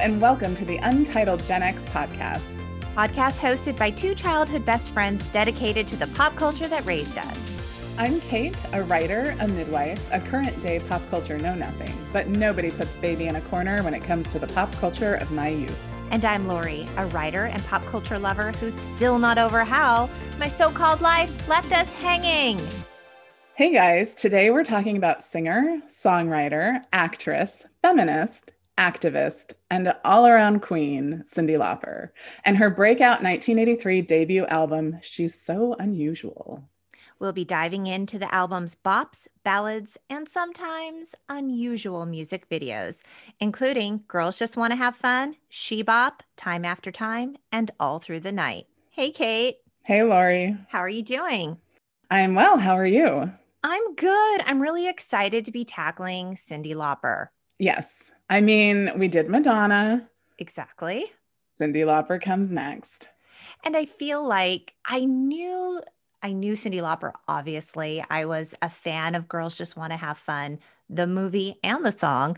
and welcome to the Untitled Gen X podcast. Podcast hosted by two childhood best friends dedicated to the pop culture that raised us. I'm Cate, a writer, a midwife, a current day pop culture know nothing, but nobody puts baby in a corner when it comes to the pop culture of my youth. And I'm Lori, a writer and pop culture lover who's still not over how my so called life left us hanging. Hey guys, today we're talking about singer, songwriter, actress, feminist, activist, and all around queen, Cyndi Lauper, and her breakout 1983 debut album, She's So Unusual. We'll be diving into the album's bops, ballads, and sometimes unusual music videos, including Girls Just Want to Have Fun, She Bop, Time After Time, and All Through the Night. Hey, Cate. Hey, Lori. How are you doing? I'm well. How are you? I'm good. I'm really excited to be tackling Cyndi Lauper. Yes. I mean, we did Madonna. Exactly. Cyndi Lauper comes next. And I feel like I knew I knew Cyndi Lauper obviously. I was a fan of Girls Just Want to Have Fun, the movie and the song.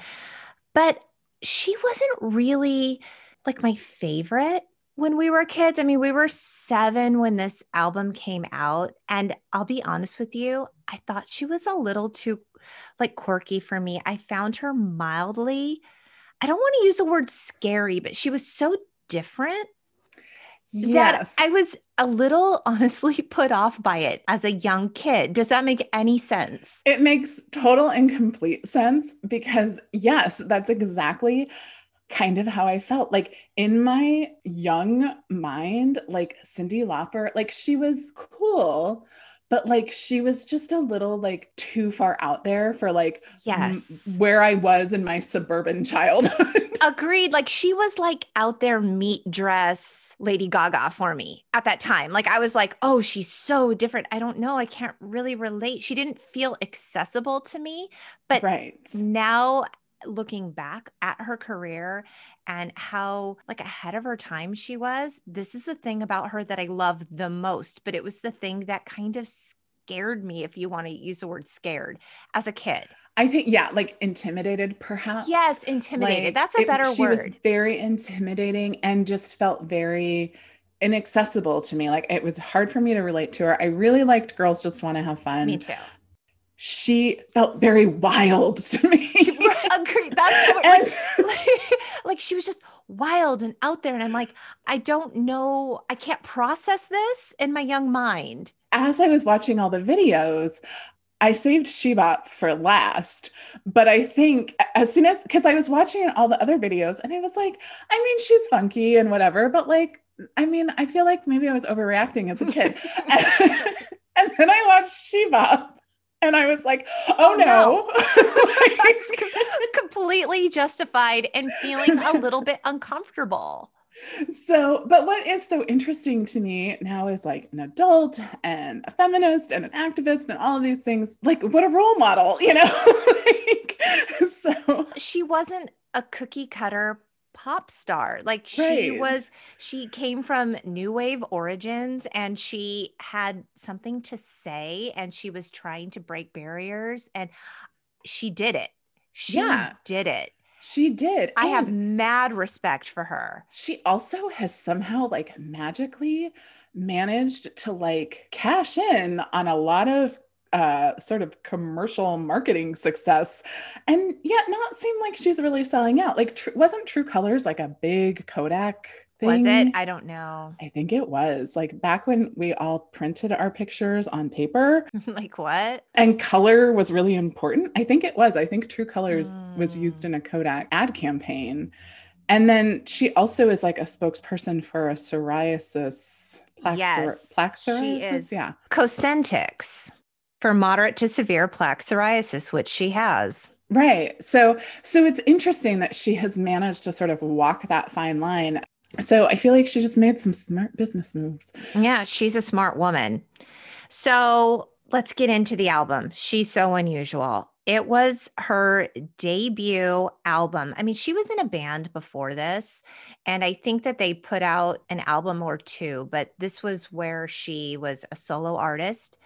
But she wasn't really like my favorite when we were kids. I mean, we were 7 when this album came out and I'll be honest with you, I thought she was a little too like quirky for me. I found her mildly, I don't want to use the word scary, but she was so different yes. that I was a little honestly put off by it as a young kid. Does that make any sense? It makes total and complete sense because, yes, that's exactly kind of how I felt. Like in my young mind, like Cyndi Lauper, like she was cool, but like she was just a little like too far out there for like yes m- where I was in my suburban childhood. Agreed. Like she was like out there meat dress Lady Gaga for me at that time. Like I was like, oh, she's so different. I don't know. I can't really relate. She didn't feel accessible to me. But right now looking back at her career and how like ahead of her time she was this is the thing about her that i love the most but it was the thing that kind of scared me if you want to use the word scared as a kid I think, yeah, like intimidated, perhaps. yes intimidated Like, that's a it- better she was word very intimidating and just felt very inaccessible to me. Like it was hard for me to relate to her. I really liked Girls Just Want to Have Fun. me too She felt very wild to me. agreed that's what, And- like, like, like she was just wild and out there and i'm like i don't know i can't process this in my young mind as I was watching all the videos, I saved She Bop for last. But I think as soon as, because I was watching all the other videos and I was like, I mean, she's funky and whatever, but like, I mean, I feel like maybe I was overreacting as a kid. and then I watched She Bop and I was like, oh, oh no. completely justified and feeling a little bit uncomfortable. so, but what is so interesting to me now is like an adult and a feminist and an activist and all of these things, like what a role model, you know? like, so, She wasn't a cookie cutter pop star. Like she Right. was, she came from new wave origins and she had something to say and she was trying to break barriers and she did it. She Yeah. did it. she did. I have mad respect for her. she also has somehow like magically managed to like cash in on a lot of uh sort of commercial marketing success and yet not seem like she's really selling out like tr- wasn't true colors like a big kodak thing Was it? I don't know. I think it was like back when we all printed our pictures on paper like what? and color was really important. I think it was. I think True Colors was used Mm. in a Kodak ad campaign. And then she also is like a spokesperson for a psoriasis, plaque, Yes, plaque she psoriasis. is. Yeah. Cosentyx for moderate to severe plaque psoriasis, which she has. Right. So so it's interesting that she has managed to sort of walk that fine line. So I feel like she just made some smart business moves. Yeah, she's a smart woman. So let's get into the album. She's so unusual. It was her debut album. I mean, she was in a band before this, and I think that they put out an album or two, but this was where she was a solo artist.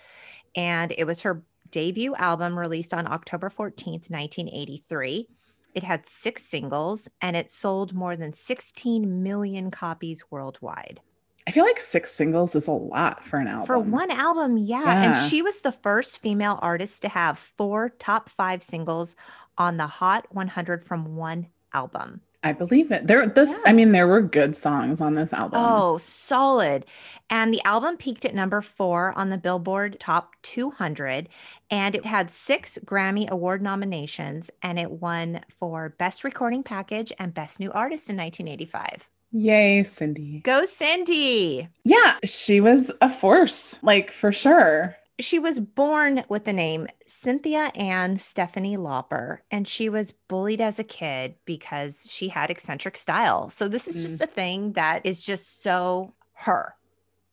And it was her debut album released on October 14th, 1983. It had six singles and it sold more than 16 million copies worldwide. I feel like six singles is a lot for an album. For one album, yeah. Yeah. And she was the first female artist to have four top five singles on the Hot 100 from one album. I believe it. There this Yeah. I mean there were good songs on this album. Oh, solid. And the album peaked at number four on the Billboard Top 200. And it had six Grammy Award nominations and it won for Best Recording Package and Best New Artist in 1985. Yay, Cyndi. Go, Cyndi. Yeah, she was a force, like for sure. She was born with the name Cynthia Ann Stephanie Lauper, and she was bullied as a kid because she had eccentric style. So, this is just mm. a thing that is just so her.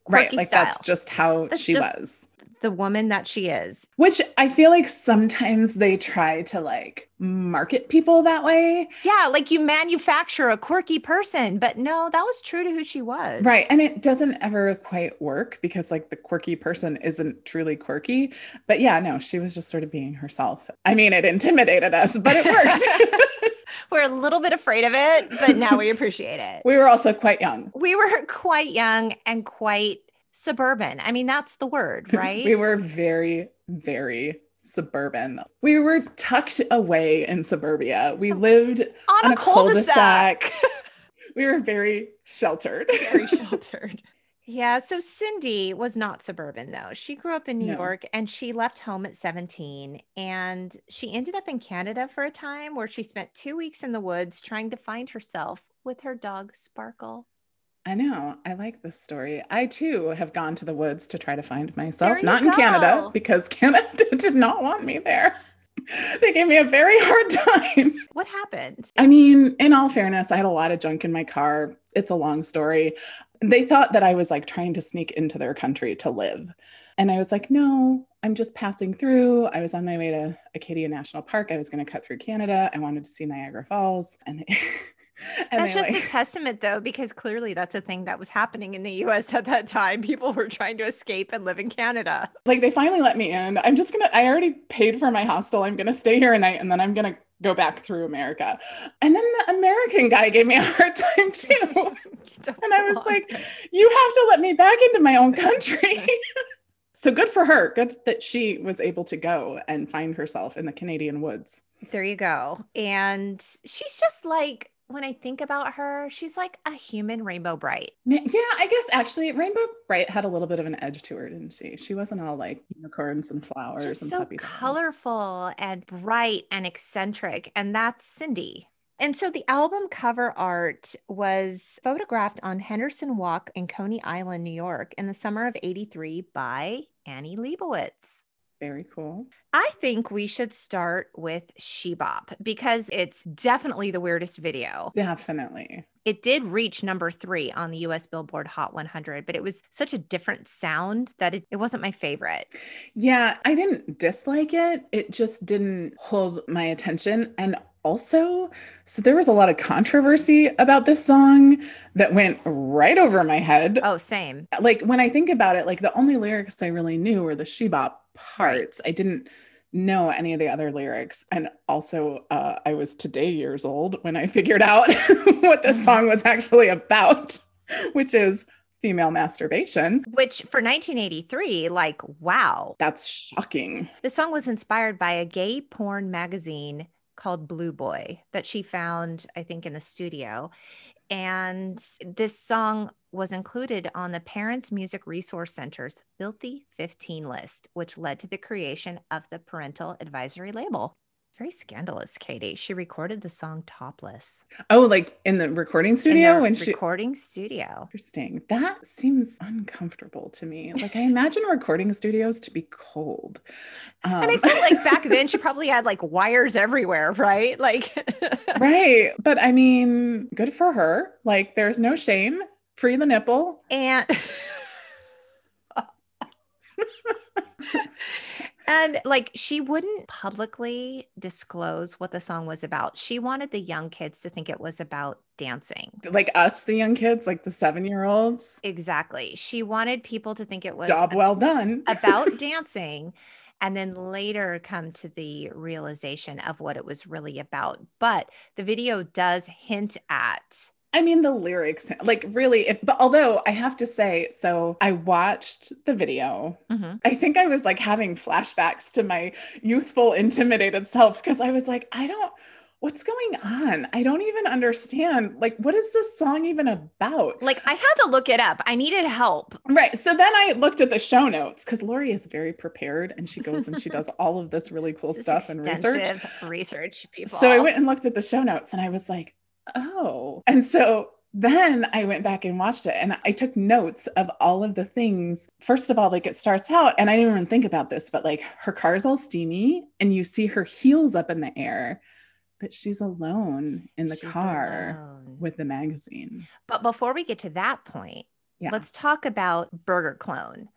right. Quirky Like that's just how That's she just- was. The woman that she is. Which I feel like sometimes they try to like market people that way. Yeah, like you manufacture a quirky person, but no, that was true to who she was. Right. And it doesn't ever quite work because like the quirky person isn't truly quirky. But yeah, no, she was just sort of being herself. I mean, it intimidated us, but it worked. We're a little bit afraid of it, but now we appreciate it. we were also quite young. We were quite young and quite suburban. I mean, that's the word, right? we were very, very suburban. We were tucked away in suburbia. We lived on, on a, a cul-de-sac. cul-de-sac. we were very sheltered. Very sheltered. Yeah, so Cyndi was not suburban though. She grew up in New No. York and she left home at 17 and she ended up in Canada for a time where she spent 2 weeks in the woods trying to find herself with her dog Sparkle. I know. I like this story. I too have gone to the woods to try to find myself, not in Canada because Canada did not want me there. they gave me a very hard time. What happened? I mean, in all fairness, I had a lot of junk in my car. It's a long story. They thought that I was like trying to sneak into their country to live. And I was like, no, I'm just passing through. I was on my way to Acadia National Park. I was going to cut through Canada. I wanted to see Niagara Falls. And they, That's just like- a testament though because clearly that's a thing that was happening in the US at that time. People were trying to escape and live in Canada. like they finally let me in. I'm just gonna I already paid for my hostel. I'm gonna stay here a night and then I'm gonna go back through America. And then the American guy gave me a hard time too. And I was like, you have to let me back into my own country. so good for her. Good that she was able to go and find herself in the Canadian woods. There you go. And she's just like, when I think about her, she's like a human Rainbow Brite. Yeah, I guess actually Rainbow Brite had a little bit of an edge to her, didn't she? She wasn't all like unicorns and flowers Just and so puppy dogs. colorful and bright and eccentric. And that's Cyndi. And so the album cover art was photographed on Henderson Walk in Coney Island, New York in the summer of 83 by Annie Leibovitz. Very cool. I think we should start with She Bop because it's definitely the weirdest video. Definitely. It did reach number three on the US Billboard Hot 100, but it was such a different sound that it, it wasn't my favorite. Yeah, I didn't dislike it. It just didn't hold my attention. And also, so there was a lot of controversy about this song that went right over my head. Oh, same. Like when I think about it, like the only lyrics I really knew were the shebop parts. I didn't know any of the other lyrics. And also, uh, I was today years old when I figured out what this Mhm. song was actually about, which is female masturbation. Which for 1983, like, wow. That's shocking. The song was inspired by a gay porn magazine called Blue Boy that she found, I think, in the studio. And this song was included on the Parents Music Resource Center's Filthy 15 list, which led to the creation of the parental advisory label. Very scandalous, Katie. She recorded the song topless Oh, like in the recording in studio the when she recording studio. Interesting. That seems uncomfortable to me. Like I imagine recording studios to be cold. Um, And I feel like back then she probably had like wires everywhere, right? Like, right. But I mean, good for her. Like there's no shame. Free the nipple. and and like she wouldn't publicly disclose what the song was about. She wanted the young kids to think it was about dancing. Like us, the young kids, like the seven year olds. Exactly. She wanted people to think it was Job well done. about dancing. and then later come to the realization of what it was really about. But the video does hint at I mean, the lyrics, like really, if, but although I have to say, so I watched the video. Mhm. I think I was like having flashbacks to my youthful, intimidated self because I was like, I don't, what's going on? I don't even understand. Like, what is this song even about? like I had to look it up. I needed help. Right. So then I looked at the show notes because Lori is very prepared and she goes and she does all of this really cool This stuff and research. research, people. So I went and looked at the show notes and I was like, oh. And so then I went back and watched it and I took notes of all of the things. First of all, like it starts out, and I didn't even think about this, but like her car's all steamy and you see her heels up in the air, but she's alone in the She's car alone. with the magazine. But before we get to that point, Yeah. let's talk about Burger Clone.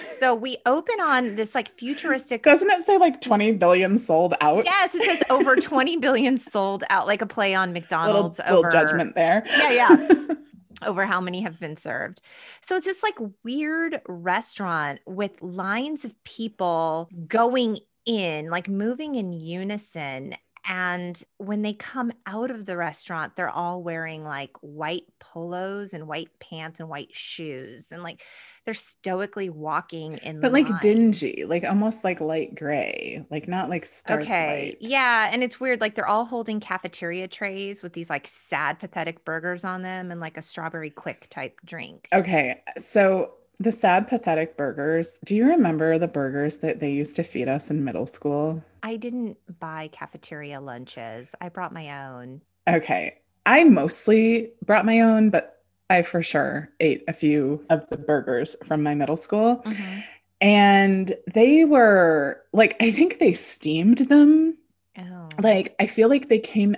So we open on this like futuristic. Doesn't it say like 20 billion sold out? yes, it says over 20 billion sold out, like a play on McDonald's little over judgment there. Yeah, yeah. over how many have been served. So it's this like weird restaurant with lines of people going in, like moving in unison. And when they come out of the restaurant, they're all wearing like white polos and white pants and white shoes. And like they're stoically walking in but like line. dingy, like almost like light gray, like not like stark Okay. light. Yeah. And it's weird. Like they're all holding cafeteria trays with these like sad, pathetic burgers on them and like a Strawberry Quik type drink. Okay, so the sad, pathetic burgers. Do you remember the burgers that they used to feed us in middle school? I didn't buy cafeteria lunches. I brought my own. Okay, I mostly brought my own, but I for sure ate a few of the burgers from my middle school. Mm-hmm. And they were like, I think they steamed them. Oh. Like, I feel like they came,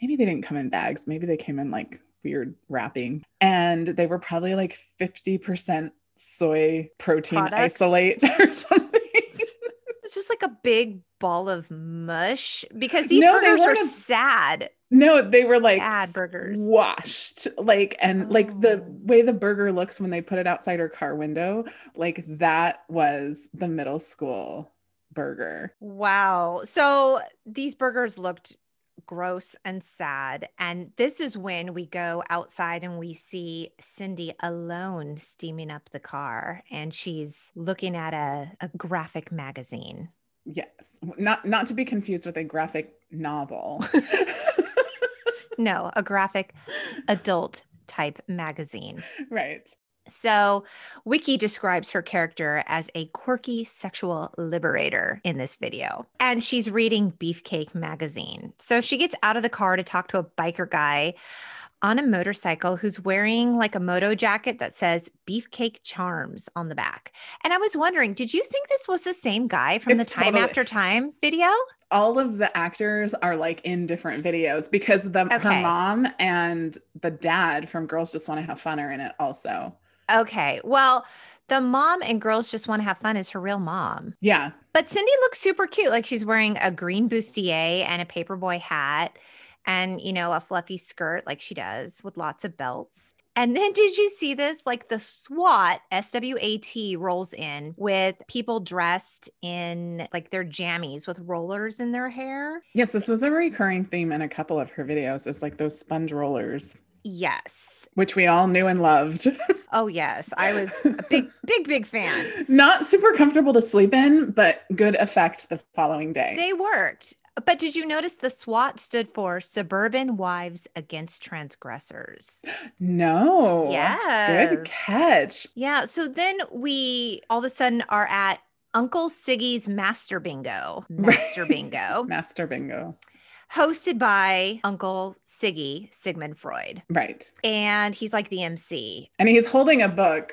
maybe they didn't come in bags, maybe they came in like weird wrapping. And they were probably like 50% soy protein Product? isolate or something. Like a big ball of mush because these No, burgers are a- sad. No, they were like Bad burgers. washed. Like and like the Oh. way the burger looks when they put it outside her car window, like that was the middle school burger. Wow. So these burgers looked gross and sad. And this is when we go outside and we see Cyndi alone steaming up the car and she's looking at a, a graphic magazine. Yes. Not not to be confused with a graphic novel. No, a graphic adult type magazine. right. So, Wiki describes her character as a quirky sexual liberator in this video. And she's reading Beefcake magazine. So, she gets out of the car to talk to a biker guy on a motorcycle who's wearing like a moto jacket that says Beefcake Charms on the back. And I was wondering, did you think this was the same guy from It's the Time totally- After Time video? All of the actors are like in different videos because the her Okay. mom and the dad from Girls Just Want to Have Fun are in it also. Okay. Well, the mom and girls just want to have fun is her real mom. Yeah. But Cyndi looks super cute. Like she's wearing a green bustier and a paperboy hat and, you know, a fluffy skirt like she does with lots of belts. And then did you see this? Like the SWAT, SWAT rolls in with people dressed in like their jammies with rollers in their hair. Yes, this was a recurring theme in a couple of her videos. Is like those sponge rollers, Yes. which we all knew and loved. Oh, yes. I was a big, big, big fan. Not super comfortable to sleep in, but good effect the following day. They worked. But did you notice the SWAT stood for Suburban Wives Against Transgressors? no. Yes. Good catch. Yeah. So then we all of a sudden are at Uncle Siggy's Master Bingo. Master Bingo. Master bingo. Hosted by Uncle Siggy, Sigmund Freud. Right. And he's like the MC. And he's holding a book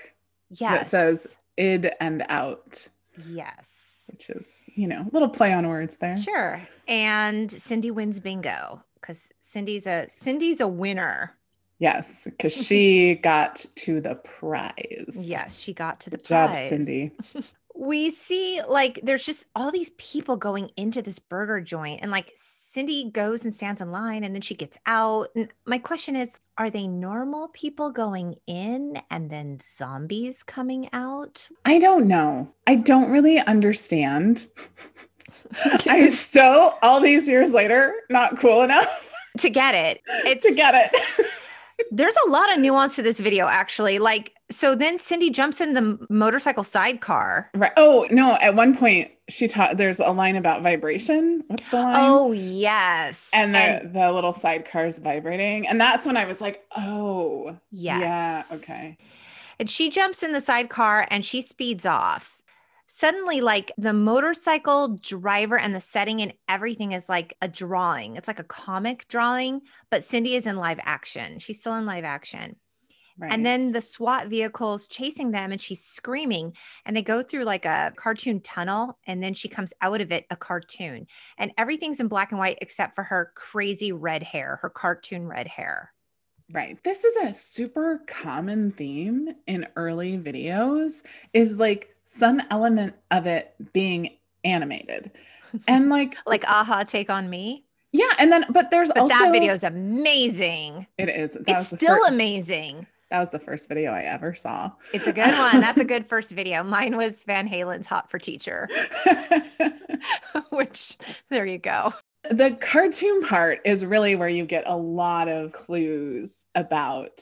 Yes. that says id and out, Yes. Which is, you know, a little play on words there. Sure. And Cyndi wins bingo because Cyndi's a Cyndi's a winner. Yes, because she got to the prize. Yes, she got to the Good job. Cyndi. we see like there's just all these people going into this burger joint and like Cyndi goes and stands in line and then she gets out. And my question is are they normal people going in and then zombies coming out? I don't know. I don't really understand. I'm still, all these years later, not cool enough to get it. It's to get it. there's a lot of nuance to this video, actually. Like, so then Cyndi jumps in the motorcycle sidecar. Right. Oh, no. At one point, she taught there's a line about vibration. What's the line? Oh, yes. And the, and the little sidecar is vibrating. And that's when I was like, oh, yes. yeah. Okay. And she jumps in the sidecar and she speeds off suddenly like the motorcycle driver and the setting and everything is like a drawing. It's like a comic drawing, but Cyndi is in live action. She's still in live action. Right. And then the SWAT vehicles chasing them and she's screaming and they go through like a cartoon tunnel and then she comes out of it a cartoon. And everything's in black and white except for her crazy red hair, her cartoon red hair. Right. This is a super common theme in early videos is like some element of it being animated. And like like aha take on me. Yeah, and then but there's but also that video is amazing. It is. That it's still first, amazing. That was the first video I ever saw. It's a good one. That's a good first video. Mine was Van Halen's Hot for Teacher. Which there you go. The cartoon part is really where you get a lot of clues about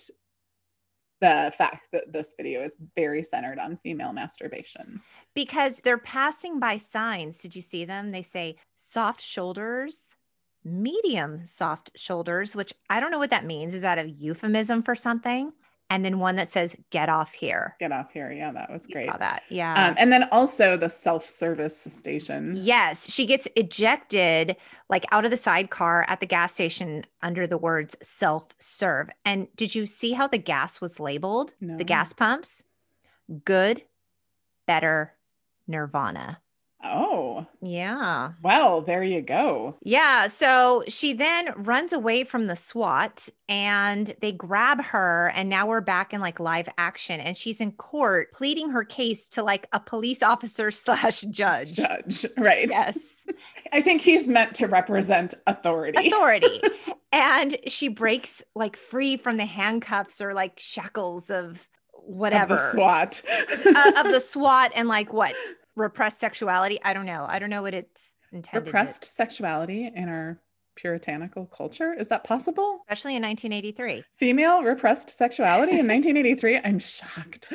the fact that this video is very centered on female masturbation. Because they're passing by signs. Did you see them? They say soft shoulders, medium soft shoulders, which I don't know what that means. Is that a euphemism for something? And then one that says "Get off here." Get off here. Yeah, that was great. You saw that. Yeah. Um, and then also the self-service station. Yes, she gets ejected like out of the sidecar at the gas station under the words "self-serve." And did you see how the gas was labeled? No. The gas pumps. Good, better, Nirvana. Oh. Yeah. Well, there you go. Yeah. So she then runs away from the SWAT and they grab her. And now we're back in like live action. And she's in court pleading her case to like a police officer slash judge. Judge. Right. Yes. I think he's meant to represent authority. Authority. and she breaks like free from the handcuffs or like shackles of whatever of the SWAT uh, of the SWAT and like what repressed sexuality. I don't know. I don't know what it's intended. Repressed to. sexuality in our puritanical culture. Is that possible? Especially in 1983. Female repressed sexuality in 1983. I'm shocked.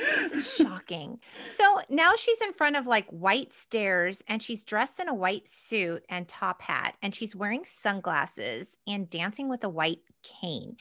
shocking. So now she's in front of like white stairs and she's dressed in a white suit and top hat and she's wearing sunglasses and dancing with a white cane.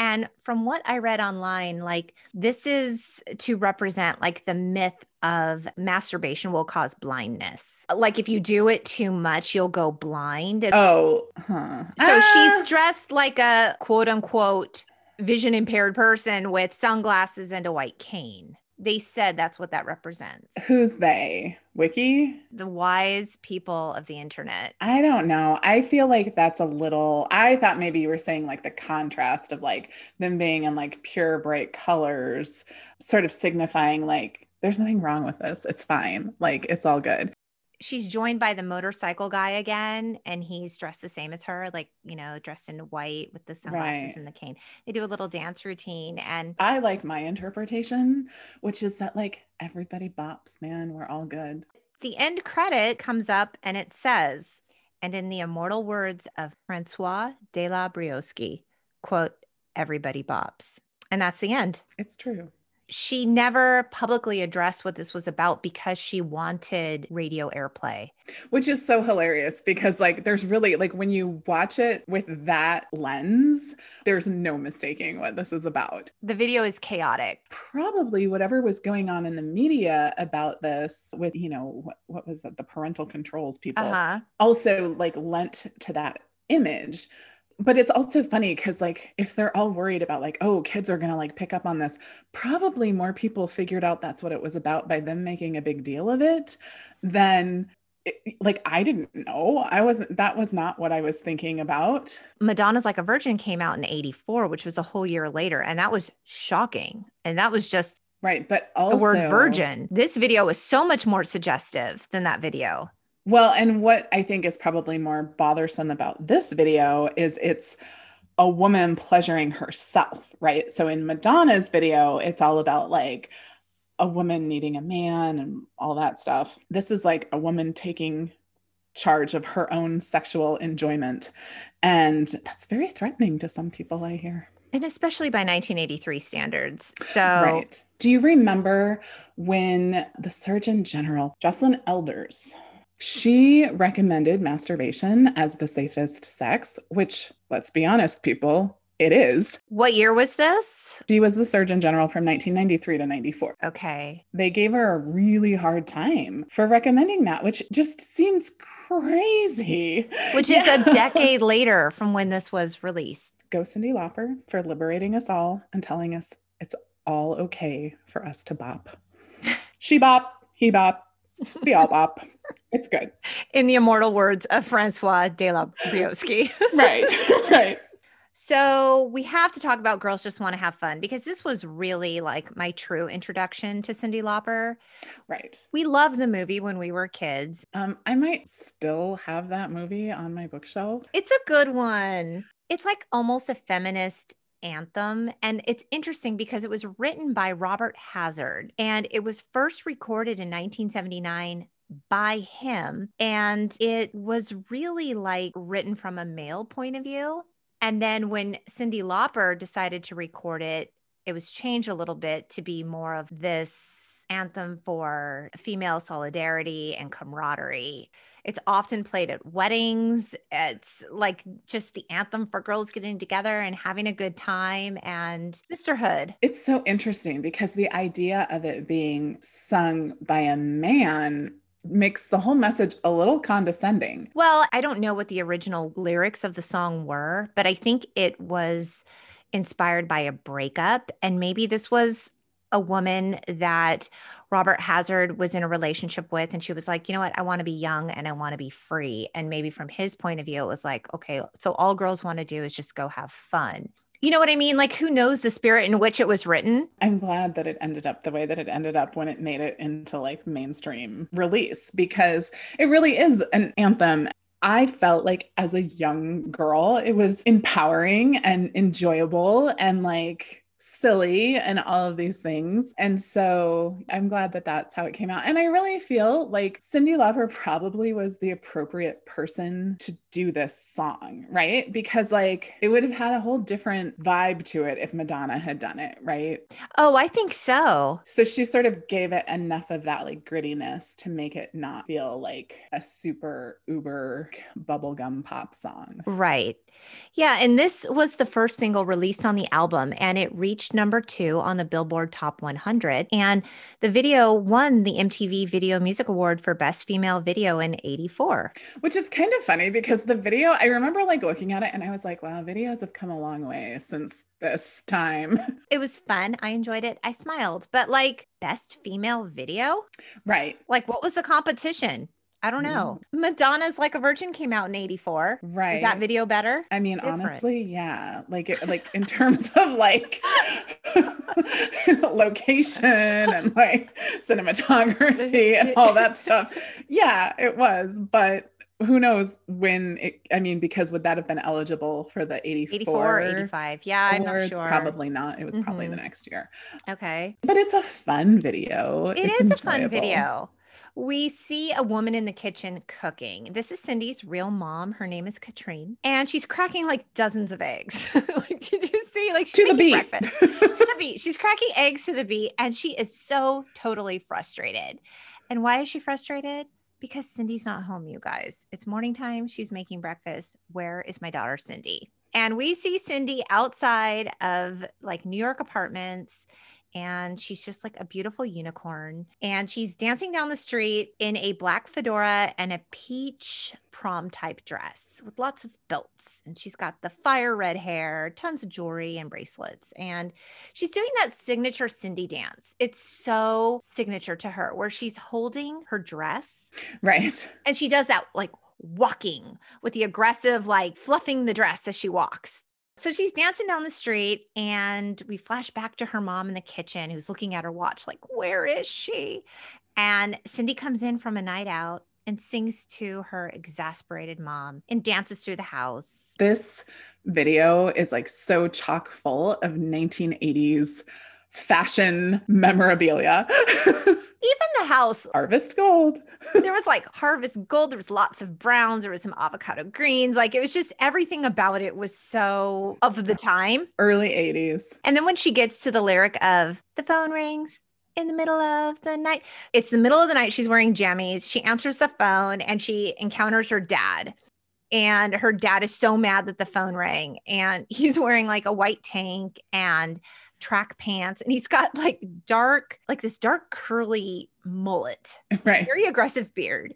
And from what I read online, like this is to represent like the myth of masturbation will cause blindness. Like if you do it too much, you'll go blind. Oh, huh. So ah. she's dressed like a quote unquote vision impaired person with sunglasses and a white cane they said that's what that represents. Who's they? Wiki? The wise people of the internet. I don't know. I feel like that's a little, I thought maybe you were saying like the contrast of like them being in like pure bright colors, sort of signifying like there's nothing wrong with this. It's fine. Like it's all good she's joined by the motorcycle guy again and he's dressed the same as her like you know dressed in white with the sunglasses right. and the cane. They do a little dance routine and i like my interpretation which is that like everybody bops man we're all good. The end credit comes up and it says and in the immortal words of francois de la brioski quote everybody bops. And that's the end. It's true she never publicly addressed what this was about because she wanted radio airplay. Which is so hilarious because, like, there's really, like, when you watch it with that lens, there's no mistaking what this is about. The video is chaotic. Probably whatever was going on in the media about this, with, you know, what, what was that? The parental controls people uh-huh. also, like, lent to that image but it's also funny because like if they're all worried about like oh kids are gonna like pick up on this probably more people figured out that's what it was about by them making a big deal of it than it, like I didn't know. I wasn't that was not what I was thinking about. Madonna's Like a Virgin came out in 84, which was a whole year later and that was shocking. And that was just Right, but also the word virgin. This video is so much more suggestive than that video. Well, and what I think is probably more bothersome about this video is it's a woman pleasuring herself, right? So in Madonna's video, it's all about like a woman needing a man and all that stuff. This is like a woman taking charge of her own sexual enjoyment. And that's very threatening to some people, I hear. And especially by 1983 standards. So, right. Do you remember when the Surgeon General, Joycelyn Elders, she recommended masturbation as the safest sex, which, let's be honest, people, it is. What year was this? She was the Surgeon General from 1993 to 94. Okay. They gave her a really hard time for recommending that, which just seems crazy. Which is a decade later from when this was released. Go Cyndi Lauper for liberating us all and telling us it's all okay for us to bop. She bop, he bop, we all bop. It's good. In the immortal words of Francois de la Briosky. right, right. So we have to talk about Girls Just Want to Have Fun because this was really like my true introduction to Cyndi Lauper. Right. We loved the movie when we were kids. Um, I might still have that movie on my bookshelf. It's a good one. It's like almost a feminist anthem. And it's interesting because it was written by Robert Hazard and it was first recorded in 1979 by him. And it was really like written from a male point of view. And then when Cyndi Lauper decided to record it, it was changed a little bit to be more of this anthem for female solidarity and camaraderie. It's often played at weddings. It's like just the anthem for girls getting together and having a good time and sisterhood. It's so interesting because the idea of it being sung by a man makes the whole message a little condescending. Well, I don't know what the original lyrics of the song were, but I think it was inspired by a breakup. And maybe this was a woman that Robert Hazard was in a relationship with. And she was like, you know what? I want to be young and I want to be free. And maybe from his point of view, it was like, okay, so all girls want to do is just go have fun. You know what I mean? Like, who knows the spirit in which it was written? I'm glad that it ended up the way that it ended up when it made it into like mainstream release because it really is an anthem. I felt like as a young girl, it was empowering and enjoyable and like silly and all of these things. And so I'm glad that that's how it came out. And I really feel like Cyndi Lauper probably was the appropriate person to do this song, right? Because like it would have had a whole different vibe to it if Madonna had done it, right? Oh, I think so. So she sort of gave it enough of that like grittiness to make it not feel like a super uber bubblegum pop song. Right. Yeah. And this was the first single released on the album and it reached number two on the Billboard Top 100. And the video won the MTV Video Music Award for Best Female Video in 84. Which is kind of funny because the video, I remember like looking at it and I was like, wow, videos have come a long way since this time. It was fun. I enjoyed it. I smiled. But like, best female video? Right. Like, what was the competition? I don't know. Mm. Madonna's Like a Virgin came out in 84. Right. Is that video better? I mean, Different. honestly, yeah. Like it, like in terms of like location and like cinematography and all that stuff. Yeah, it was, but who knows when it I mean, because would that have been eligible for the 84? 84 85. Yeah, I'm not sure. Probably not. It was mm-hmm. probably the next year. Okay. But it's a fun video. It it's is a fun video we see a woman in the kitchen cooking. This is Cyndi's real mom. Her name is Catrine, and she's cracking like dozens of eggs. like, did you see? Like she's to the beat. to the beat. She's cracking eggs to the beat, and she is so totally frustrated. And why is she frustrated? Because Cyndi's not home, you guys. It's morning time. She's making breakfast. Where is my daughter, Cyndi? And we see Cyndi outside of like New York apartments and she's just like a beautiful unicorn. And she's dancing down the street in a black fedora and a peach prom type dress with lots of belts. And she's got the fire red hair, tons of jewelry and bracelets. And she's doing that signature Cyndi dance. It's so signature to her, where she's holding her dress. Right. And she does that like walking with the aggressive, like fluffing the dress as she walks. So she's dancing down the street, and we flash back to her mom in the kitchen who's looking at her watch, like, where is she? And Cyndi comes in from a night out and sings to her exasperated mom and dances through the house. This video is like so chock full of 1980s fashion memorabilia. Even the house, Harvest Gold. there was like harvest gold, there was lots of browns, there was some avocado greens. Like it was just everything about it was so of the time. Early 80s. And then when she gets to the lyric of the phone rings in the middle of the night, it's the middle of the night. She's wearing jammies. She answers the phone and she encounters her dad. And her dad is so mad that the phone rang. And he's wearing like a white tank and track pants. And he's got like dark, like this dark curly mullet, Right. very aggressive beard.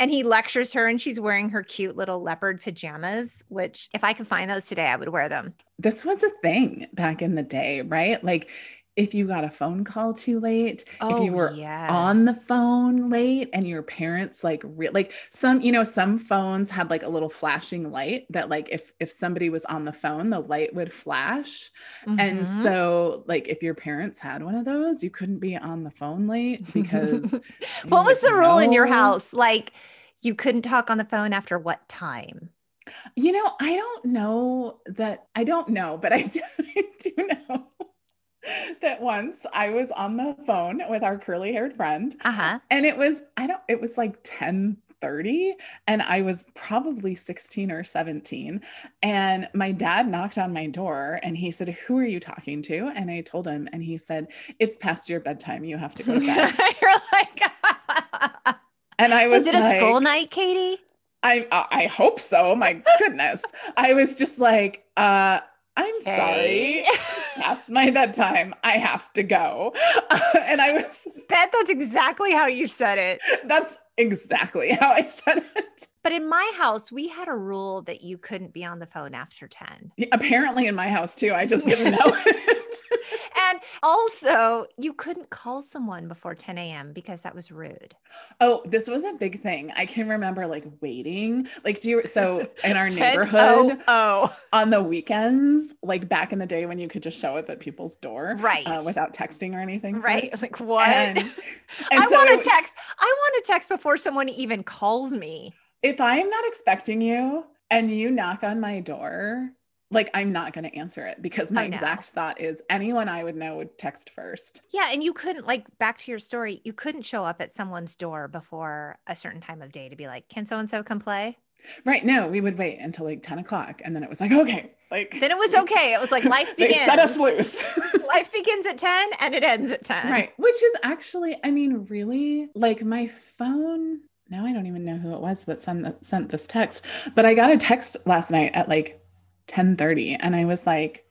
And he lectures her and she's wearing her cute little leopard pajamas, which if I could find those today, I would wear them. This was a thing back in the day, right? Like if you got a phone call too late, if you were on the Oh, phone late and your parents like re- like some you know some phones had like a little flashing light that like if if somebody was on the phone the light would flash and Mhm. so like if your parents had one of those you couldn't be on the phone late because what was the rule in your house? Like you couldn't talk on the phone after what time? you know i don't know that i don't know but i do, I do know that once i was on the phone with our curly haired friend Uh-huh. and it was i don't it was like 10 30 and i was probably 16 or 17 and my dad knocked on my door and he said who are you talking to and i told him and he said it's past your bedtime you have to go to bed You're like, and i was, was it a school night, Katie? I I hope so. My goodness. I was just like, uh, I'm sorry. Past my bedtime. I have to go. and I was Bet that's exactly how you said it. that's exactly how I said it. But in my house, we had a rule that you couldn't be on the phone after 10. Apparently in my house too. I just didn't know it. And also, you couldn't call someone before 10 a.m. because that was rude. oh, this was a big thing. I can remember like waiting. Like, do you so in our 10 neighborhood Oh, on the weekends, like back in the day when you could just show up at people's door Right. uh, without texting or anything. right. first. Like, what? And- and I so want to text. I want to text before someone even calls me. if I'm not expecting you and you knock on my door, like I'm not going to answer it because my exact thought is anyone I would know would text first. Yeah. And you couldn't, like, back to your story, you couldn't show up at someone's door before a certain time of day to be like, can so and so come play? Right. No, we would wait until like 10 o'clock. And then it was like, okay, like Then it was okay. It was like life they begins. set us loose. life begins at 10 and it ends at 10. right. Which is actually, I mean, really like my phone. Now I don't even know who it was that sent, sent this text, but I got a text last night at like 10 30 and I was like,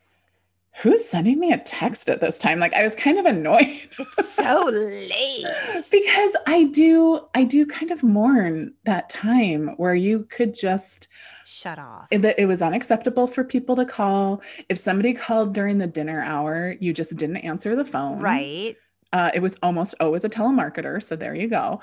who's sending me a text at this time? Like I was kind of annoyed. It's so late. because I do I do kind of mourn that time where you could just Shut off. it, that it was unacceptable for people to call. If somebody called during the dinner hour, you just didn't answer the phone. Right. Uh, it was almost always a telemarketer. So there you go.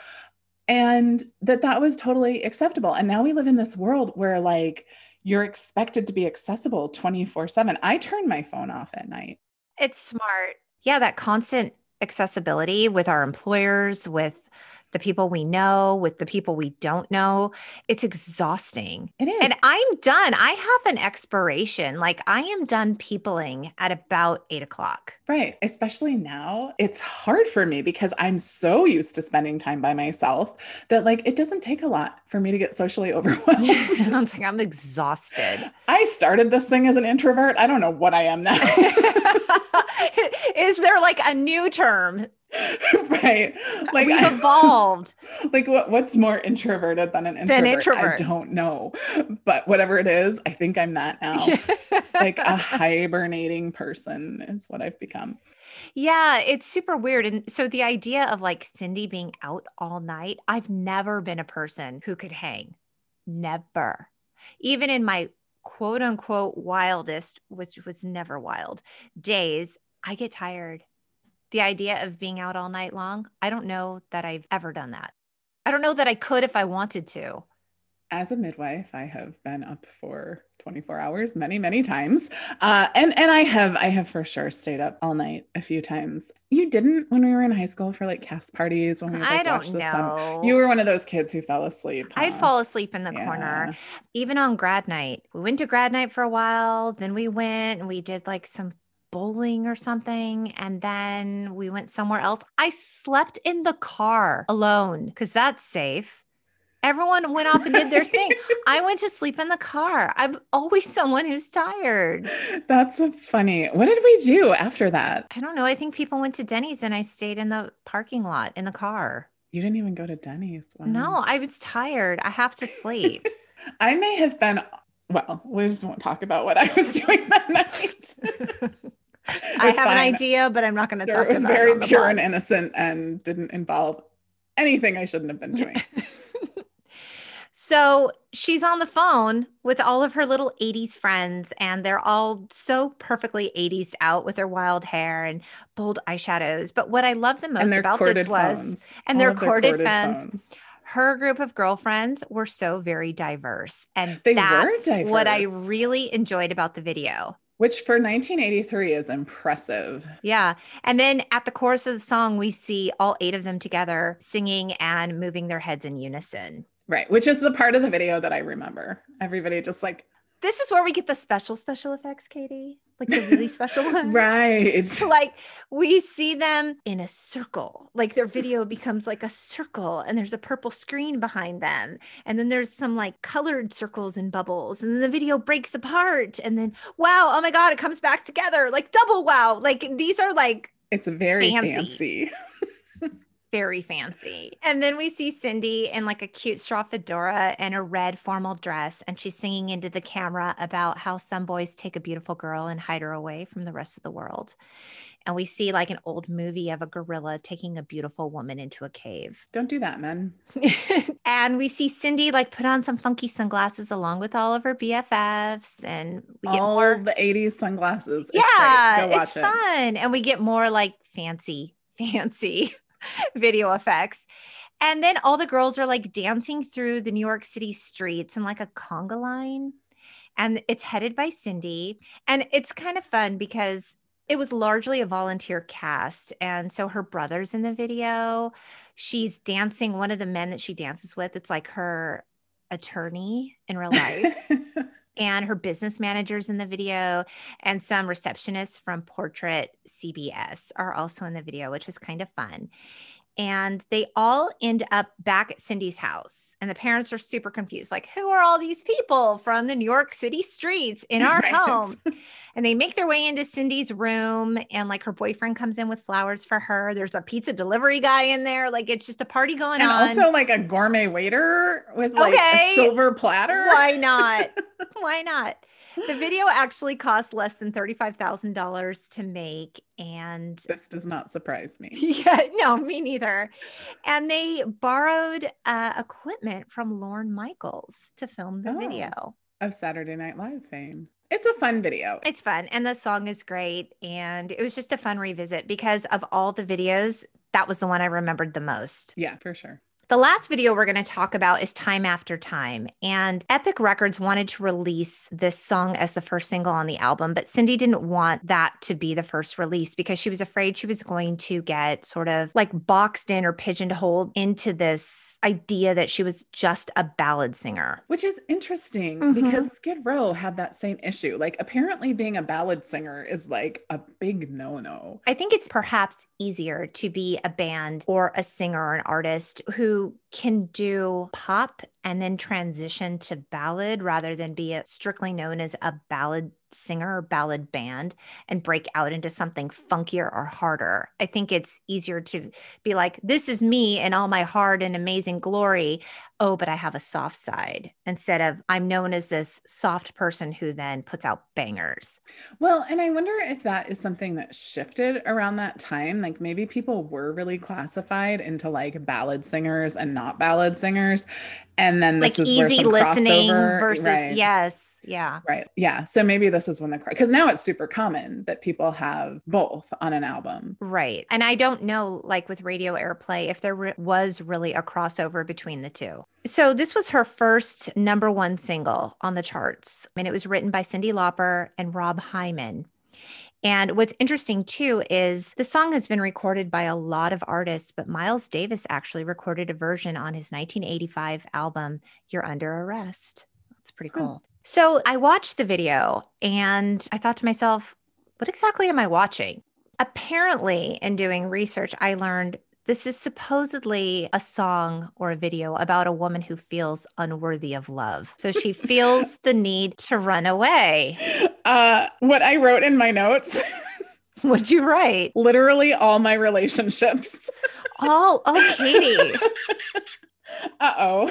And that that was totally acceptable. And now we live in this world where like you're expected to be accessible 24 7. I turn my phone off at night. It's smart. Yeah, that constant accessibility with our employers, with the people we know, with the people we don't know. It's exhausting. It is. And I'm done. I have an expiration. Like I am done peopling at about eight o'clock. Right. Especially now, it's hard for me because I'm so used to spending time by myself that, like, it doesn't take a lot for me to get socially overwhelmed. I'm like, I'm exhausted. I started this thing as an introvert. I don't know what I am now. Is there like a new term? right. Like, We've I- evolved. like what, what's more introverted than an introvert? Than introvert. I don't know. But whatever it is, I think I'm that now. like a hibernating person is what I've become. Yeah, it's super weird. And so the idea of like Cyndi being out all night, I've never been a person who could hang. Never. Even in my quote unquote wildest, which was never wild, days, I get tired. The idea of being out all night long, I don't know that I've ever done that. I don't know that I could if I wanted to. as a midwife, I have been up for 24 hours many, many times. Uh, and and I have I have for sure stayed up all night a few times. You didn't when we were in high school for like cast parties when we would, like, I don't watch the know. sun. You were one of those kids who fell asleep. I'd fall asleep in the Yeah. corner, even on grad night. We went to grad night for a while, then we went and we did like some bowling or something, and then we went somewhere else. I slept in the car alone because that's safe. Everyone went off and did their thing. I went to sleep in the car. I'm always someone who's tired. That's funny. What did we do after that? I don't know. I think people went to Denny's and I stayed in the parking lot in the car. You didn't even go to Denny's. Wow. No, I was tired. I have to sleep. I may have been. Well, we just won't talk about what I was doing that night. I have an idea, but I'm not going to Sure, talk it was about very it. on the pure pod. and innocent and didn't involve anything I shouldn't have been doing. So she's on the phone with all of her little 80s friends, and they're all so perfectly 80s out with their wild hair and bold eyeshadows. But what I love the most about corded this was phones. and their of corded phones. her group of girlfriends were so very diverse. And They were that's what I really enjoyed about the video. Which for 1983 is impressive. Yeah. And then at the chorus of the song, we see all eight of them together singing and moving their heads in unison. Right. Which is the part of the video that I remember. Everybody just like, This is where we get the special, special effects, Katie. Like the really special ones. right. like we see them in a circle like their video becomes like a circle and there's a purple screen behind them and then there's some like colored circles and bubbles and then the video breaks apart and then wow oh my god it comes back together like double wow like these are like It's very Fancy. fancy. very fancy and then we see cyndi in like a cute straw fedora and a red formal dress and she's singing into the camera about how some boys take a beautiful girl and hide her away from the rest of the world and we see like an old movie of a gorilla taking a beautiful woman into a cave Don't do that, men. and we see cyndi like put on some funky sunglasses along with all of her bffs and we get All more the 80s sunglasses. It's yeah, it's it. fun. And we get more like fancy, fancy video effects. And then all the girls are like dancing through the New York City streets in like a conga line. And it's headed by Cyndi. And it's kind of fun because it was largely a volunteer cast. And so her brother's in the video. She's dancing, one of the men that she dances with, it's like her attorney in real life and her business managers in the video and some receptionists from Portrait CBS are also in the video, which was kind of fun. And they all end up back at Cyndi's house. And the parents are super confused like, who are all these people from the New York City streets in our Right. home? And they make their way into Cyndi's room, and like her boyfriend comes in with flowers for her. There's a pizza delivery guy in there. Like, it's just a party going and on. also like a gourmet waiter with like Okay. a silver platter. Why not? Why not? The video actually cost less than $35,000 to make. And This does not surprise me. yeah, no, me neither. And they borrowed uh, equipment from Lorne Michaels to film the Oh. video. Of Saturday Night Live fame. It's a fun video. It's fun. And the song is great. And it was just a fun revisit because of all the videos, that was the one I remembered the most. yeah, for sure. The last video we're going to talk about is Time After Time. And Epic Records wanted to release this song as the first single on the album, but Cyndi didn't want that to be the first release because she was afraid she was going to get sort of like boxed in or pigeonholed into this idea that she was just a ballad singer. Which is interesting Mhm. because Skid Row had that same issue. Like, apparently, being a ballad singer is like a big no no. I think it's perhaps easier to be a band or a singer or an artist who can do pop and then transition to ballad rather than be a, strictly known as a ballad singer or ballad band and break out into something funkier or harder. I think it's easier to be like, this is me in all my hard and amazing glory. Oh, but I have a soft side instead of I'm known as this soft person who then puts out bangers. Well, and I wonder if that is something that shifted around that time. Like, maybe people were really classified into like ballad singers and not ballad singers. And then this like easy listening crossover- versus right. yes, yeah. Right. Yeah. So maybe this is when the because now it's super common that people have both on an album. Right. And I don't know, like with radio airplay, if there re- was really a crossover between the two. So this was her first number one single on the charts. I mean, it was written by Cyndi Lauper and Rob Hyman. And what's interesting too is the song has been recorded by a lot of artists, but Miles Davis actually recorded a version on his 1985 album, You're Under Arrest. That's pretty cool. Hmm. So I watched the video and I thought to myself, what exactly am I watching? Apparently, in doing research, I learned this is supposedly a song or a video about a woman who feels unworthy of love. So she feels the need to run away. Uh, what I wrote in my notes. What'd you write? Literally all my relationships. oh, oh, Katie. uh oh.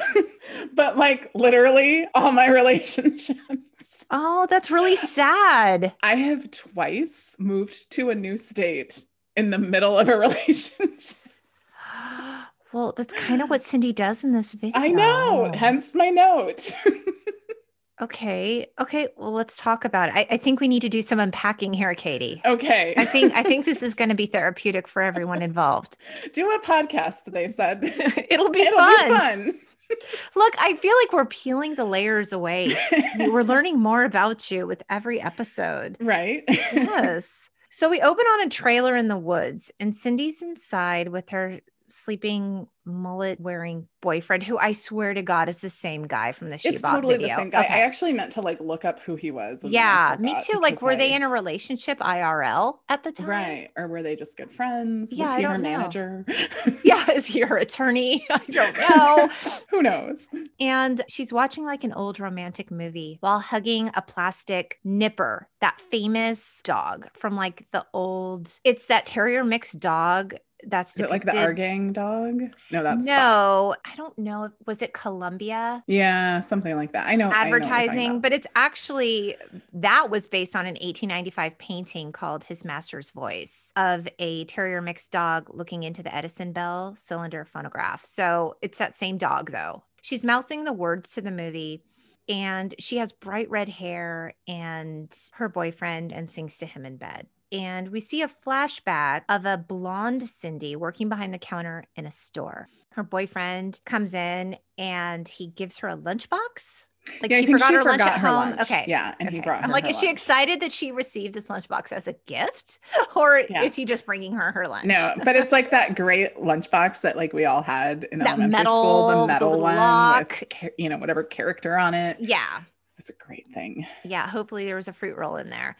but like literally all my relationships. Oh, that's really sad. I have twice moved to a new state in the middle of a relationship. Well, that's kind of what Cyndi does in this video. I know, hence my note. okay. Okay. Well, let's talk about it. I, I, think we need to do some unpacking here, Katie. Okay. I think I think this is going to be therapeutic for everyone involved. Do a podcast, they said. It'll be It'll fun. Be fun. Look, I feel like we're peeling the layers away. we're learning more about you with every episode. Right. yes. So we open on a trailer in the woods, and Cyndi's inside with her sleeping mullet wearing boyfriend who I swear to God is the same guy from the She Bop It's totally video. the same guy. Okay. I actually meant to like look up who he was. Yeah, me too. Like, were I... they in a relationship IRL at the time? Right. Or were they just good friends? Yeah, was he her manager? yeah, is he her attorney? I don't know. who knows? And she's watching like an old romantic movie while hugging a plastic nipper, that famous dog from like the old, it's that terrier mixed dog that's it like the Our Gang dog? No, that's no. I don't know. Was it Columbia? Yeah, something like that. I know advertising, I know but it's actually that was based on an 1895 painting called His Master's Voice of a terrier mixed dog looking into the Edison Bell cylinder phonograph. So it's that same dog though. She's mouthing the words to the movie and she has bright red hair and her boyfriend and sings to him in bed and we see a flashback of a blonde Cyndi working behind the counter in a store. Her boyfriend comes in and he gives her a lunchbox. Like yeah, she forgot, she her, forgot lunch her home. Lunch. Okay. Yeah. And okay. he brought I'm like, is lunch. she excited that she received this lunchbox as a gift? Or yeah. is he just bringing her her lunch? No, but it's like that great lunchbox that like we all had in that elementary metal, school, the metal the one lock. with, you know, whatever character on it. Yeah. It's a great thing. Yeah. Hopefully there was a fruit roll in there.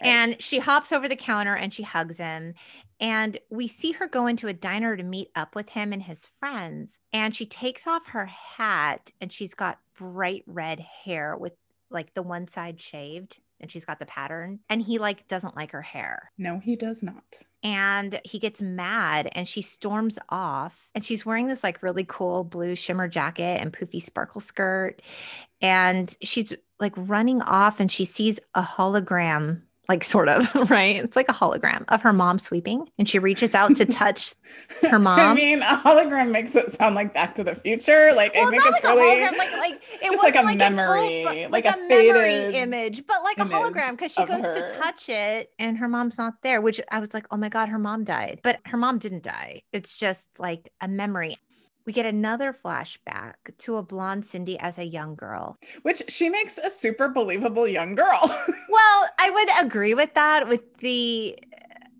Right. And she hops over the counter and she hugs him. And we see her go into a diner to meet up with him and his friends. And she takes off her hat and she's got bright red hair with like the one side shaved and she's got the pattern. And he like doesn't like her hair. No, he does not. And he gets mad and she storms off. And she's wearing this like really cool blue shimmer jacket and poofy sparkle skirt. And she's like running off and she sees a hologram like sort of, right? It's like a hologram of her mom sweeping and she reaches out to touch her mom. I mean, a hologram makes it sound like Back to the Future. Like well, I think it's like really hologram, like like it was like a like memory, a full, like, like, a, a memory image, but like a hologram because she goes her. to touch it and her mom's not there, which I was like, "Oh my god, her mom died." But her mom didn't die. It's just like a memory we get another flashback to a blonde Cyndi as a young girl. Which she makes a super believable young girl. well, I would agree with that, with the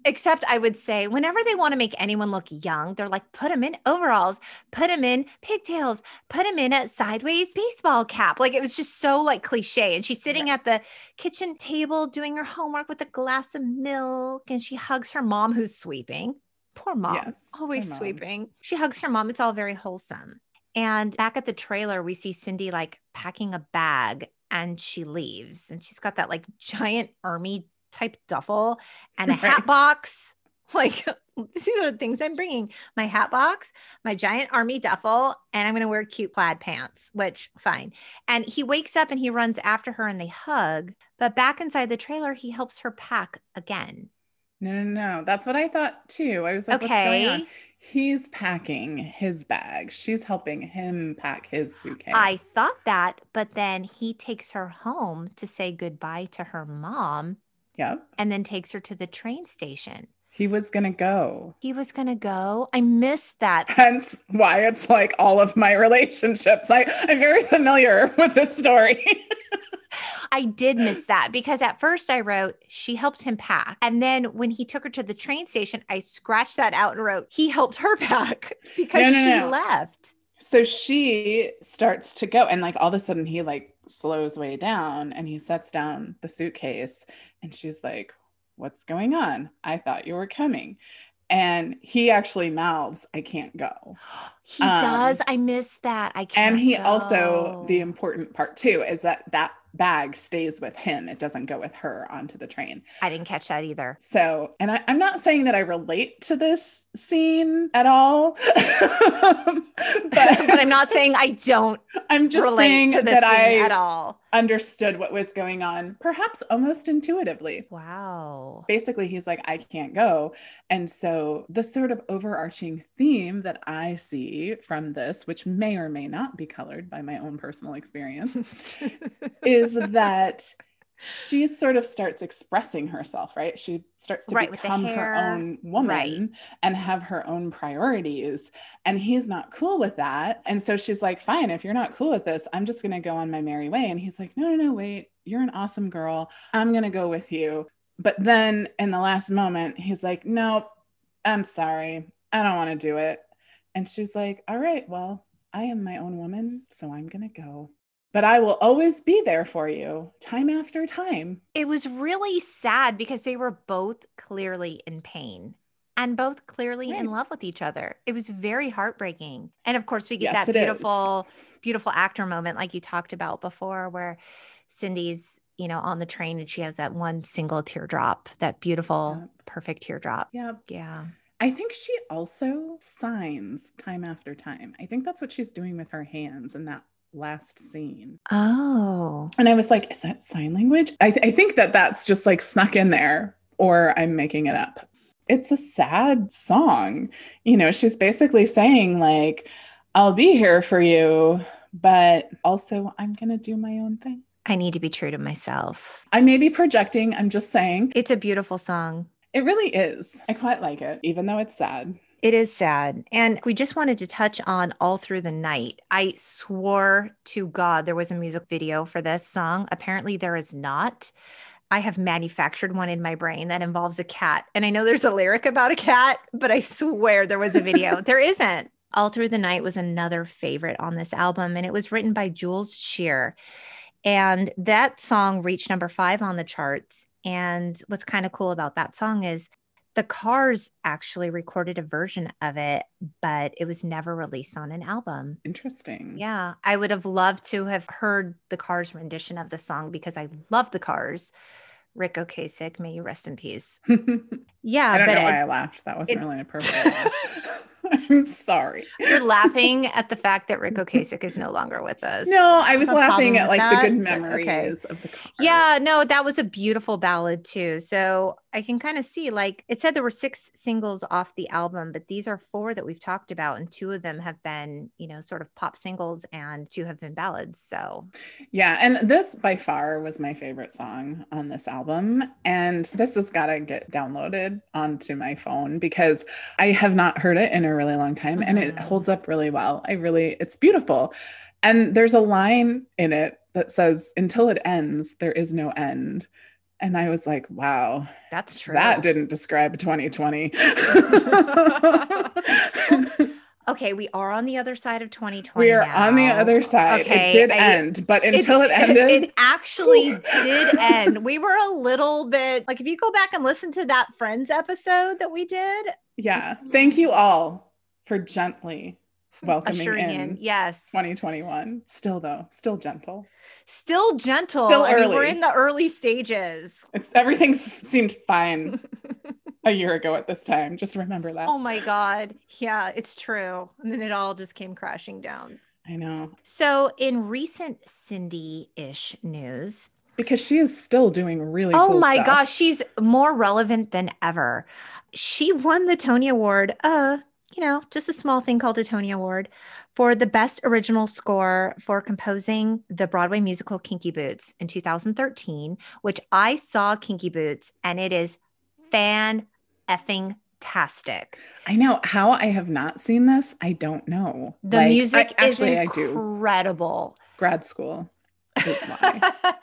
except I would say whenever they want to make anyone look young, they're like, put them in overalls, put them in pigtails, put them in a sideways baseball cap. Like it was just so like cliche. And she's sitting at the kitchen table doing her homework with a glass of milk and she hugs her mom who's sweeping. Poor mom, yes, always mom. sweeping. She hugs her mom. It's all very wholesome. And back at the trailer, we see Cyndi like packing a bag and she leaves. And she's got that like giant army type duffel and a right. hat box. Like, these are the things I'm bringing my hat box, my giant army duffel, and I'm going to wear cute plaid pants, which fine. And he wakes up and he runs after her and they hug. But back inside the trailer, he helps her pack again No, no, no. That's what I thought too. I was like, what's going on? Okay. He's packing his bag. She's helping him pack his suitcase. I thought that, but then he takes her home to say goodbye to her mom Yep. and then takes her to the train station. He was going to go. He was going to go. I missed that. Hence why it's like all of my relationships. I, I'm very familiar with this story. I did miss that because at first I wrote, she helped him pack. And then when he took her to the train station, I scratched that out and wrote, he helped her pack because No, no, she no. left. so she starts to go, and like all of a sudden, he like slows way down and he sets down the suitcase. And she's like, What's going on? I thought you were coming. And he actually mouths, I can't go. He Um, does. I miss that. I can't. and he also the important part too is that that bag stays with him it doesn't go with her onto the train I didn't catch that either. so and I, i'm not saying that i relate to this scene at all but, but I'm not saying I don't i'm just saying that scene i at all. Understood what was going on perhaps almost intuitively Wow. basically he's like i can't go and so the sort of overarching theme that i see from this which may or may not be colored by my own personal experience is that she sort of starts expressing herself, right? She starts to Right, become her own woman right. and have her own priorities. And he's not cool with that. And so she's like, fine, if you're not cool with this, I'm just going to go on my merry way. And he's like, no, no, no, wait, you're an awesome girl. I'm going to go with you. But then in the last moment, he's like, nope, I'm sorry. I don't want to do it. And she's like, all right, well, I am my own woman, so I'm going to go. But I will always be there for you, time after time. it was really sad because they were both clearly in pain and both clearly in love with each other. It was very heartbreaking. And of course, we get Yes, that it is. beautiful, beautiful actor moment like you talked about before where Cyndi's, you know, on the train and she has that one single teardrop, that beautiful, Yeah. perfect teardrop. Yeah. Yeah. I think she also signs time after time. I think that's what she's doing with her hands in that last scene. Oh. And I was like, is that sign language? I, th- I think that that's just like snuck in there, or I'm making it up. It's a sad song. You know, she's basically saying, like, I'll be here for you, but also I'm going to do my own thing. I need to be true to myself. I may be projecting. I'm just saying It's a beautiful song. it really is. I quite like it, even though it's sad. It is sad. And we just wanted to touch on All Through the Night. I swore to God there was a music video for this song. Apparently, there is not. I have manufactured one in my brain that involves a cat. And I know there's a lyric about a cat, but I swear there was a video. there isn't. All Through the Night was another favorite on this album, and it was written by Jules Shear. And that song reached number five on the charts. And what's kind of cool about that song is the Cars actually recorded a version of it, but it was never released on an album. Interesting. Yeah, I would have loved to have heard the Cars rendition of the song because I love the Cars. Ric Ocasek, may you rest in peace. Yeah, I don't but know why it- I laughed. That wasn't it- really an appropriate laugh. I'm sorry. you're laughing at the fact that Ric Ocasek is no longer with us. No, I was laughing at like the that, good but memories okay. of the car. Yeah, no, that was a beautiful ballad too. So I can kind of see, like, it said there were six singles off the album, but these are four that we've talked about, and two of them have been, you know, sort of pop singles, and two have been ballads. So Yeah, and this by far was my favorite song on this album. And this has got to get downloaded onto my phone because I have not heard it in a really long time and it Mhm. holds up really well. I really, it's beautiful. And there's a line in it that says, Until it ends, there is no end. And I was like, wow, that's true. that didn't describe 2020. okay, we are on the other side of 2020. we are on the other side. Okay, it did I- end, but until it, it, ended, it actually did end. We were a little bit like if you go back and listen to that Friends episode that we did, Yeah. Thank you all for gently welcoming in, in, yes, 2021. Still though, still gentle. still gentle. Still I mean, we're in the early stages. It's everything f- seemed fine a year ago at this time. Just remember that. oh my god, yeah, it's true. And then it all just came crashing down. I know. So, in recent Cyndi ish news, because she is still doing really oh cool my stuff. gosh, she's more relevant than ever. She won the Tony Award, uh, you know, just a small thing called a Tony Award for the best original score for composing the Broadway musical Kinky Boots in 2013, which I saw Kinky Boots and it is fan effing tastic. I know how I have not seen this. I don't know. The Like, music I- is actually I do. incredible. Grad school is why.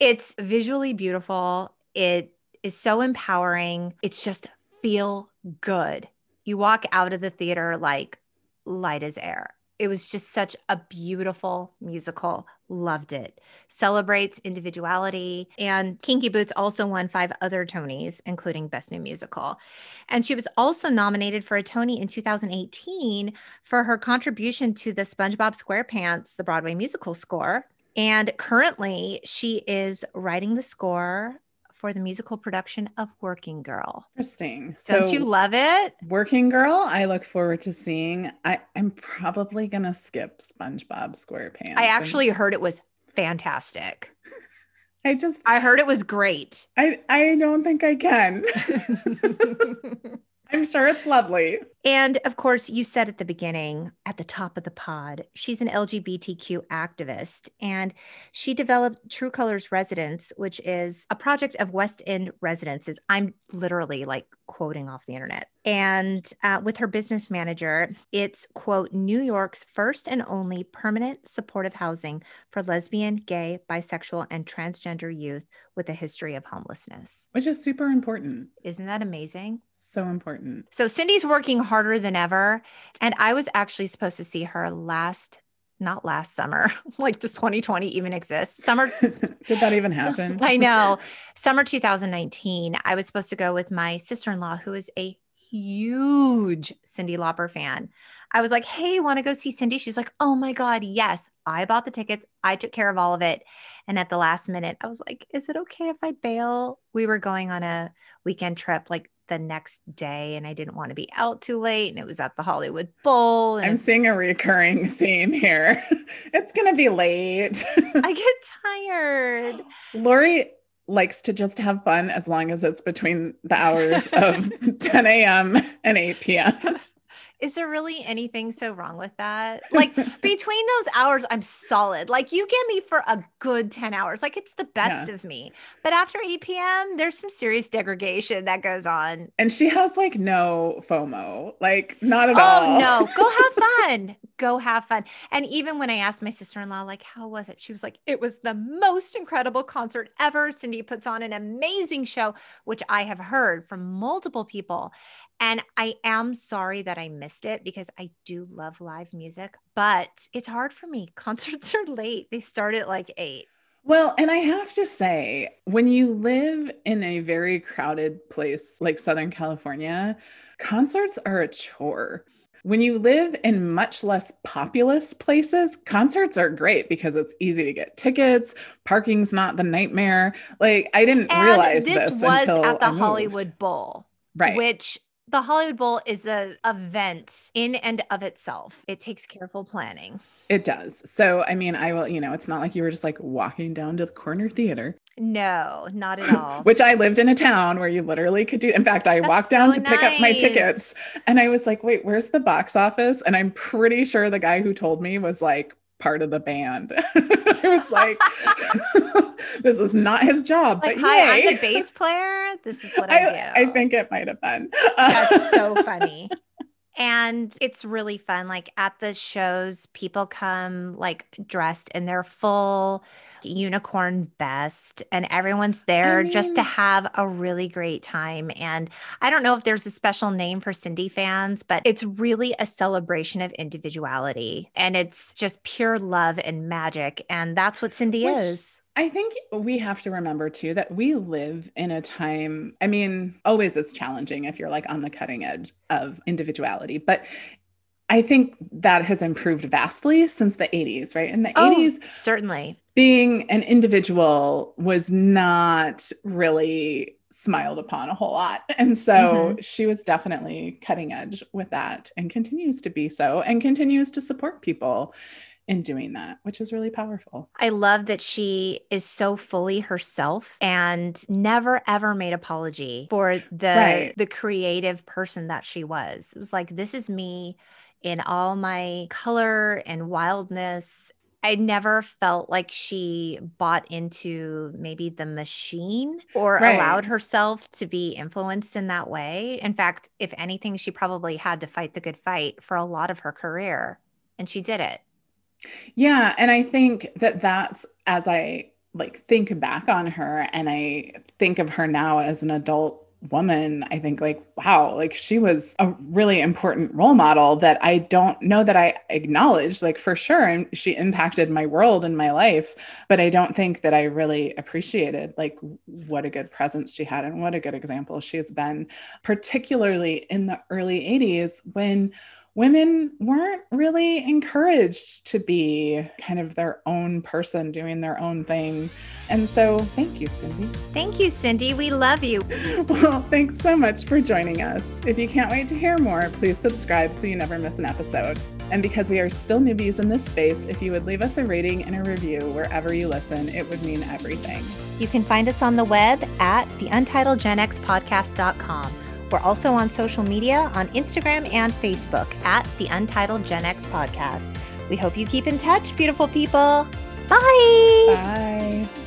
it's visually beautiful. It is so empowering. It's just feel good. You walk out of the theater like light as air. It was just such a beautiful musical. Loved it. Celebrates individuality. And Kinky Boots also won five other Tonys, including Best New Musical. And she was also nominated for a Tony in 2018 for her contribution to the SpongeBob SquarePants, the Broadway musical score. And currently, she is writing the score for the musical production of Working Girl. Interesting. Don't so you love it? Working Girl, I look forward to seeing. I, I'm probably gonna skip SpongeBob SquarePants. I and actually heard it was fantastic. I just I heard it was great. I I don't think I can. I'm sure it's lovely. And of course, you said at the beginning, at the top of the pod, she's an LGBTQ activist and she developed True Colors Residence, which is a project of West End residences. I'm literally like quoting off the internet. And uh, with her business manager, it's quote, New York's first and only permanent supportive housing for lesbian, gay, bisexual, and transgender youth with a history of homelessness. Which is super important. Isn't that amazing? So important. So Cyndi's working harder than ever. And I was actually supposed to see her last, not last summer. like, does 2020 even exist? Summer. Did that even happen? I know. Summer 2019. I was supposed to go with my sister in law, who is a huge Cyndi Lauper fan. I was like, hey, want to go see Cyndi? She's like, oh my God, yes. I bought the tickets. I took care of all of it. And at the last minute, I was like, is it okay if I bail? We were going on a weekend trip like the next day and I didn't want to be out too late. And it was at the Hollywood Bowl. And I'm seeing a recurring theme here. it's gonna be late. I get tired. Lori likes to just have fun as long as it's between the hours of 10 a.m. and 8 p.m. Is there really anything so wrong with that? Like between those hours, I'm solid. Like you get me for a good 10 hours. Like it's the best of me. But after 8 p.m., there's some serious degradation that goes on. And she has like no FOMO, like not at Oh all. Oh, no, go have fun. Go have fun. And even when I asked my sister-in-law, like, how was it? She was like, it was the most incredible concert ever. Cyndi puts on an amazing show, which I have heard from multiple people. And I am sorry that I missed it because I do love live music, but it's hard for me. Concerts are late. They start at like eight. Well, and I have to say, when you live in a very crowded place like Southern California, concerts are a chore. When you live in much less populous places, concerts are great because it's easy to get tickets. Parking's not the nightmare. Like I didn't And realize this this, was until at the. Hollywood Bowl. right? which the Hollywood Bowl is a event in and of itself. It takes careful planning. It does. So, I mean, I will, you know, it's not like you were just like walking down to the corner theater, No, not at all. which I lived in a town where you literally could do. In fact, I That's walked down so to pick up my tickets and I was like, wait, where's the box office? And I'm pretty sure the guy who told me was like part of the band. it was like, this is not his job, like, but hi, I'm the bass player. This is what I, do. I, I think it might have been. That's so funny. And it's really fun. Like at the shows, people come like dressed in their full unicorn best, and everyone's there just to have a really great time. And I don't know if there's a special name for Cyndi fans, but it's really a celebration of individuality and it's just pure love and magic. And that's what Cyndi Which- is. I think we have to remember too that we live in a time, I mean, always it's challenging if you're like on the cutting edge of individuality, but I think that has improved vastly since the 80s, right? In the 80s, Oh, certainly. being an individual was not really smiled upon a whole lot. And so Mm-hmm. she was definitely cutting edge with that and continues to be so and continues to support people in doing that, which is really powerful. I love that she is so fully herself and never ever made apology for the right. the creative person that she was. It was like this is me in all my color and wildness I never felt like she bought into maybe the machine or right. allowed herself to be influenced in that way. In fact, if anything, she probably had to fight the good fight for a lot of her career, and she did it. Yeah. And I think that that's as I like think back on her and I think of her now as an adult woman, I think like, wow, like she was a really important role model that I don't know that I acknowledged, like for sure. And she impacted my world and my life, but I don't think that I really appreciated like what a good presence she had and what a good example she has been, particularly in the early 80s when women weren't really encouraged to be kind of their own person doing their own thing. And so, thank you, Cyndi. Thank you, Cyndi. We love you. Well, thanks so much for joining us. If you can't wait to hear more, please subscribe so you never miss an episode. And because we are still newbies in this space, if you would leave us a rating and a review wherever you listen, it would mean everything. You can find us on the web at theuntitledgenxpodcast.com. We're also on social media on Instagram and Facebook at the Untitled Gen X Podcast. We hope you keep in touch, beautiful people. Bye. Bye.